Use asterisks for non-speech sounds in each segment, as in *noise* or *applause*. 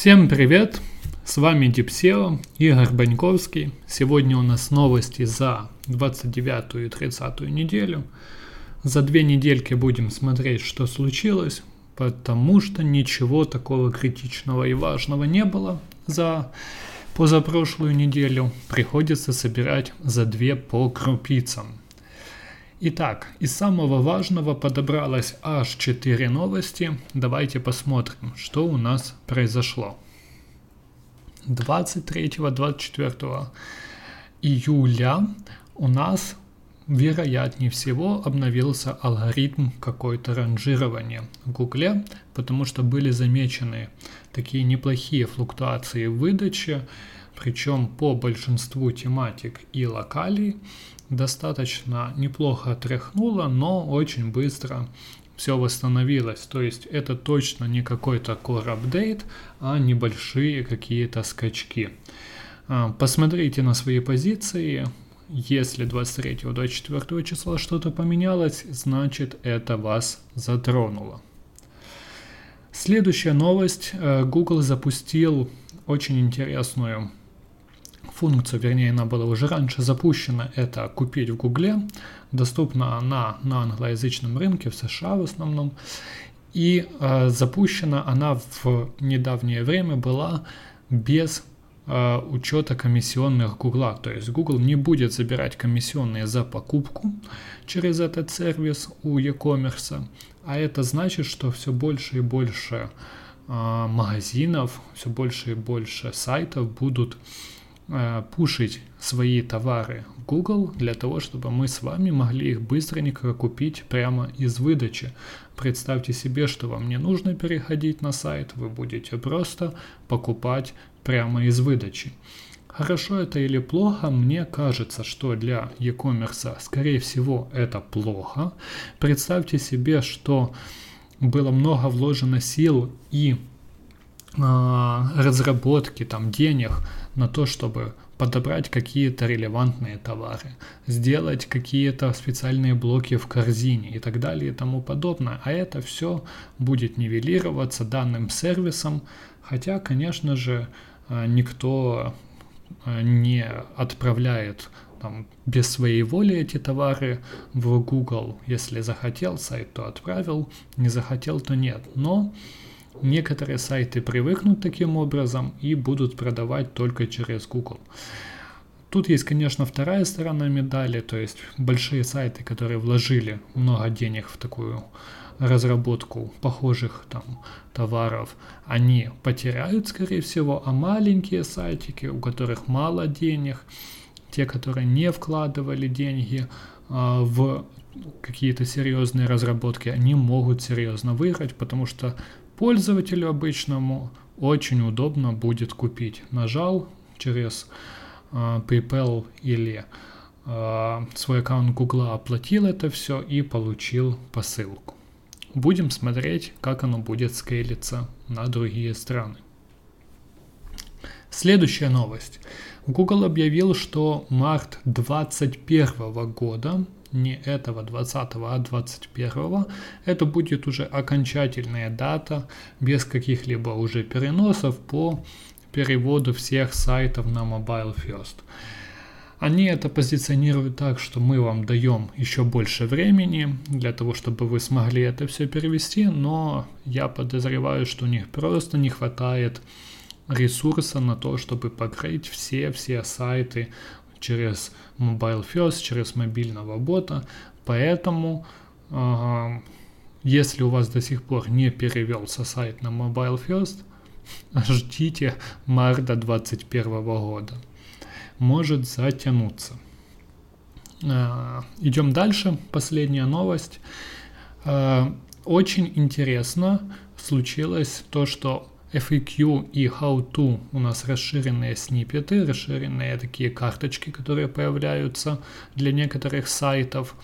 Всем привет! С вами DeepSEO, Игорь Баньковский. Сегодня у нас новости за 29 и 30 неделю. За две недельки будем смотреть, что случилось, потому что ничего такого критичного и важного не было за позапрошлую неделю. Приходится собирать за две по крупицам. Итак, из самого важного подобралось аж 4 новости. Давайте посмотрим, что у нас произошло. 23-24 июля у нас вероятнее всего обновился алгоритм какой-то ранжирования в Гугле, потому что были замечены такие неплохие флуктуации в выдаче, причем по большинству тематик и локалей достаточно неплохо отряхнуло, но очень быстро все восстановилось. То есть это точно не какой-то core апдейт, а небольшие какие-то скачки. А, посмотрите на свои позиции. Если 23-24 числа что-то поменялось, значит это вас затронуло. Следующая новость. Э, Google запустил очень интересную функцию, вернее, она была уже раньше запущена, это купить в Гугле, доступна она на англоязычном рынке в США в основном, и э, запущена она в недавнее время была без э, учета комиссионных Гугла. То есть Google не будет забирать комиссионные за покупку через этот сервис у e-commerce, а это значит, что все больше и больше э, магазинов, все больше и больше сайтов будут пушить свои товары в Google для того, чтобы мы с вами могли их быстренько купить прямо из выдачи. Представьте себе, что вам не нужно переходить на сайт, вы будете просто покупать прямо из выдачи. Хорошо это или плохо, мне кажется, что для e-commerce, скорее всего, это плохо. Представьте себе, что было много вложено сил и э, разработки, там, денег на то, чтобы подобрать какие-то релевантные товары, сделать какие-то специальные блоки в корзине и так далее и тому подобное. А это все будет нивелироваться данным сервисом, хотя, конечно же, э, никто э, не отправляет там, без своей воли эти товары в Google. Если захотел сайт, то отправил, не захотел, то нет. Но Некоторые сайты привыкнут таким образом и будут продавать только через Google. Тут есть, конечно, вторая сторона медали, то есть большие сайты, которые вложили много денег в такую разработку похожих там товаров, они потеряют, скорее всего, а маленькие сайтики, у которых мало денег, те, которые не вкладывали деньги а, в какие-то серьезные разработки, они могут серьезно выиграть, потому что Пользователю обычному очень удобно будет купить. Нажал через э, PayPal или э, свой аккаунт Google, оплатил это все и получил посылку. Будем смотреть, как оно будет скейлиться на другие страны. Следующая новость. Google объявил, что март 2021 года не этого 20, а 21, это будет уже окончательная дата без каких-либо уже переносов по переводу всех сайтов на Mobile First. Они это позиционируют так, что мы вам даем еще больше времени для того, чтобы вы смогли это все перевести, но я подозреваю, что у них просто не хватает ресурса на то, чтобы покрыть все-все сайты через Mobile First, через мобильного бота. Поэтому, э, если у вас до сих пор не перевелся сайт на Mobile First, *laughs* ждите марта 2021 года. Может затянуться. Э, идем дальше. Последняя новость. Э, очень интересно случилось то, что FAQ и How-To у нас расширенные сниппеты, расширенные такие карточки, которые появляются для некоторых сайтов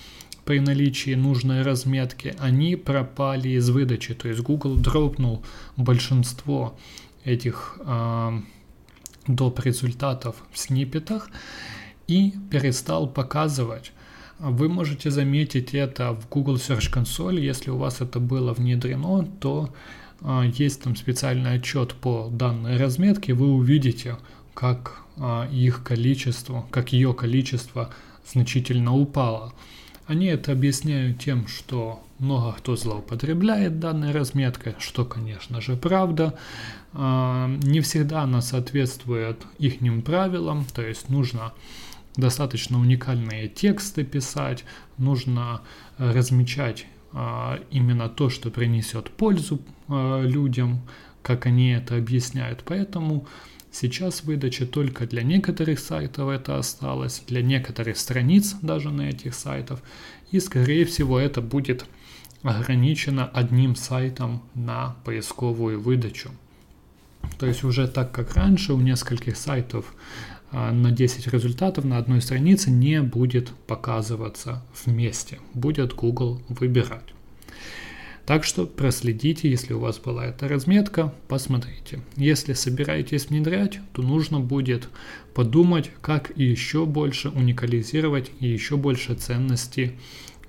при наличии нужной разметки, они пропали из выдачи. То есть Google дропнул большинство этих э, доп. результатов в сниппетах и перестал показывать. Вы можете заметить это в Google Search Console. Если у вас это было внедрено, то есть там специальный отчет по данной разметке, вы увидите, как а, их количество, как ее количество значительно упало. Они это объясняют тем, что много кто злоупотребляет данной разметкой, что, конечно же, правда. А, не всегда она соответствует их правилам, то есть нужно достаточно уникальные тексты писать, нужно размечать а, именно то, что принесет пользу а, людям, как они это объясняют. Поэтому Сейчас выдача только для некоторых сайтов это осталось, для некоторых страниц даже на этих сайтах. И скорее всего это будет ограничено одним сайтом на поисковую выдачу. То есть уже так как раньше у нескольких сайтов а, на 10 результатов на одной странице не будет показываться вместе. Будет Google выбирать. Так что проследите, если у вас была эта разметка, посмотрите. Если собираетесь внедрять, то нужно будет подумать, как еще больше уникализировать и еще больше ценностей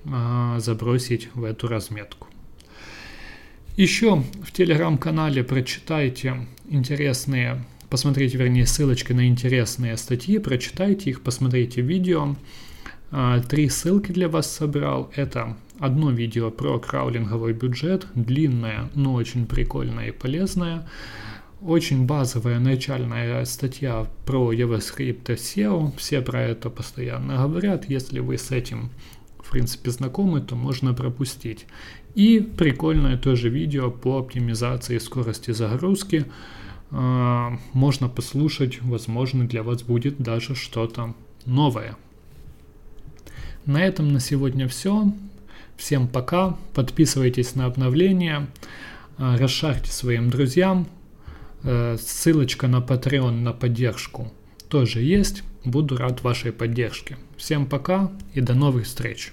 э, забросить в эту разметку. Еще в телеграм-канале прочитайте интересные, посмотрите, вернее, ссылочки на интересные статьи, прочитайте их, посмотрите видео. А, три ссылки для вас собрал. Это одно видео про краулинговый бюджет, длинное, но очень прикольное и полезное. Очень базовая начальная статья про JavaScript SEO. Все про это постоянно говорят. Если вы с этим, в принципе, знакомы, то можно пропустить. И прикольное тоже видео по оптимизации скорости загрузки. А, можно послушать, возможно, для вас будет даже что-то новое. На этом на сегодня все. Всем пока. Подписывайтесь на обновления. Э, расшарьте своим друзьям. Э, ссылочка на Patreon на поддержку тоже есть. Буду рад вашей поддержке. Всем пока и до новых встреч.